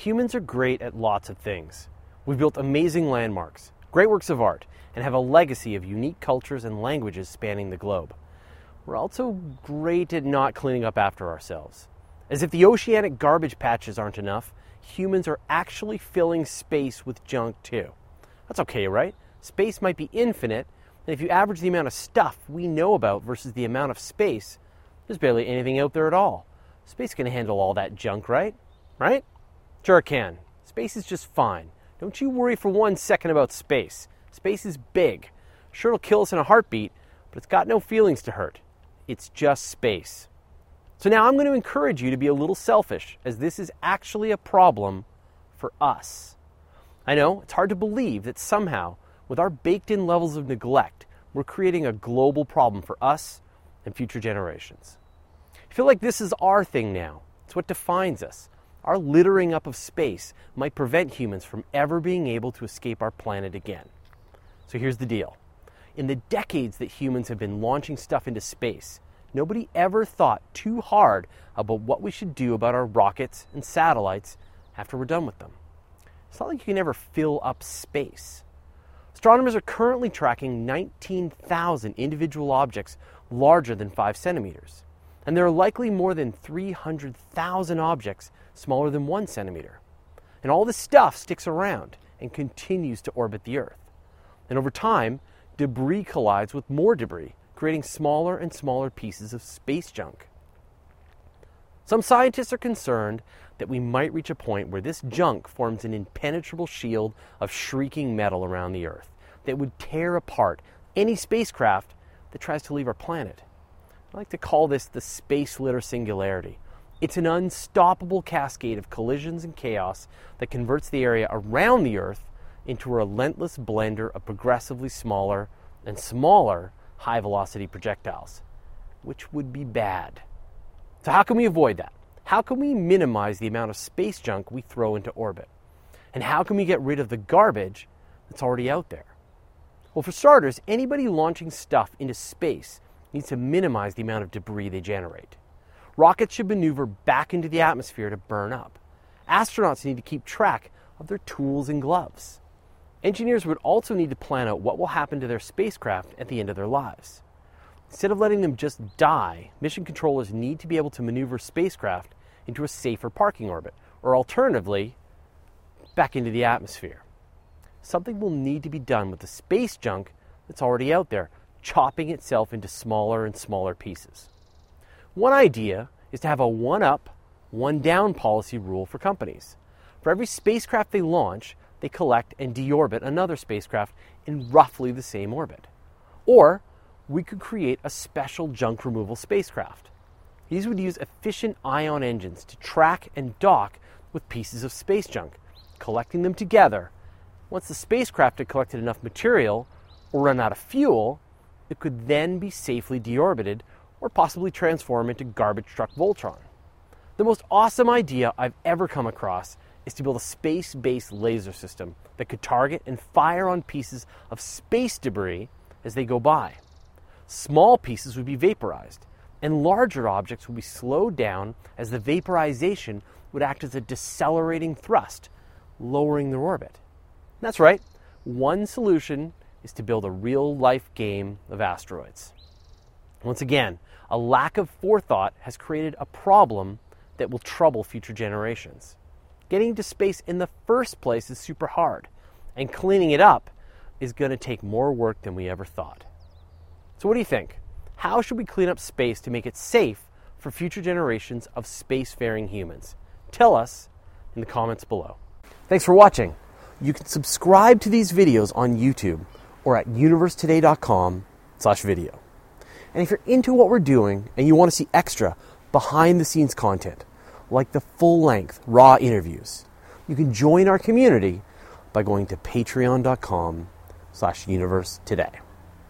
Humans are great at lots of things. We've built amazing landmarks, great works of art, and have a legacy of unique cultures and languages spanning the globe. We're also great at not cleaning up after ourselves. As if the oceanic garbage patches aren't enough, humans are actually filling space with junk too. That's okay, right? Space might be infinite, and if you average the amount of stuff we know about versus the amount of space, there's barely anything out there at all. Space can handle all that junk, right? Right? Sure it can. Space is just fine. Don't you worry for one second about space. Space is big. Sure, it'll kill us in a heartbeat, but it's got no feelings to hurt. It's just space. So now I'm going to encourage you to be a little selfish, as this is actually a problem for us. I know it's hard to believe that somehow, with our baked in levels of neglect, we're creating a global problem for us and future generations. I feel like this is our thing now. It's what defines us. Our littering up of space might prevent humans from ever being able to escape our planet again. So here's the deal. In the decades that humans have been launching stuff into space, nobody ever thought too hard about what we should do about our rockets and satellites after we're done with them. It's not like you can ever fill up space. Astronomers are currently tracking 19,000 individual objects larger than 5 centimeters, and there are likely more than 300,000 objects smaller than 1 centimeter. And all this stuff sticks around and continues to orbit the Earth. And over time, debris collides with more debris, creating smaller and smaller pieces of space junk. Some scientists are concerned that we might reach a point where this junk forms an impenetrable shield of shrieking metal around the Earth that would tear apart any spacecraft that tries to leave our planet. I like to call this the space litter singularity. It's an unstoppable cascade of collisions and chaos that converts the area around the Earth into a relentless blender of progressively smaller and smaller high velocity projectiles, which would be bad. So, how can we avoid that? How can we minimize the amount of space junk we throw into orbit? And how can we get rid of the garbage that's already out there? Well, for starters, anybody launching stuff into space needs to minimize the amount of debris they generate. Rockets should maneuver back into the atmosphere to burn up. Astronauts need to keep track of their tools and gloves. Engineers would also need to plan out what will happen to their spacecraft at the end of their lives. Instead of letting them just die, mission controllers need to be able to maneuver spacecraft into a safer parking orbit, or alternatively, back into the atmosphere. Something will need to be done with the space junk that's already out there, chopping itself into smaller and smaller pieces. One idea is to have a one up, one down policy rule for companies. For every spacecraft they launch, they collect and deorbit another spacecraft in roughly the same orbit. Or we could create a special junk removal spacecraft. These would use efficient ion engines to track and dock with pieces of space junk, collecting them together. Once the spacecraft had collected enough material or run out of fuel, it could then be safely deorbited or possibly transform into garbage truck Voltron. The most awesome idea I've ever come across is to build a space based laser system that could target and fire on pieces of space debris as they go by. Small pieces would be vaporized, and larger objects would be slowed down as the vaporization would act as a decelerating thrust, lowering their orbit. That's right, one solution is to build a real life game of asteroids. Once again, a lack of forethought has created a problem that will trouble future generations. Getting to space in the first place is super hard, and cleaning it up is going to take more work than we ever thought. So, what do you think? How should we clean up space to make it safe for future generations of spacefaring humans? Tell us in the comments below. Thanks for watching. You can subscribe to these videos on YouTube or at universetoday.com slash video. And if you're into what we're doing and you want to see extra behind the scenes content, like the full length raw interviews. You can join our community by going to patreon.com slash universe today.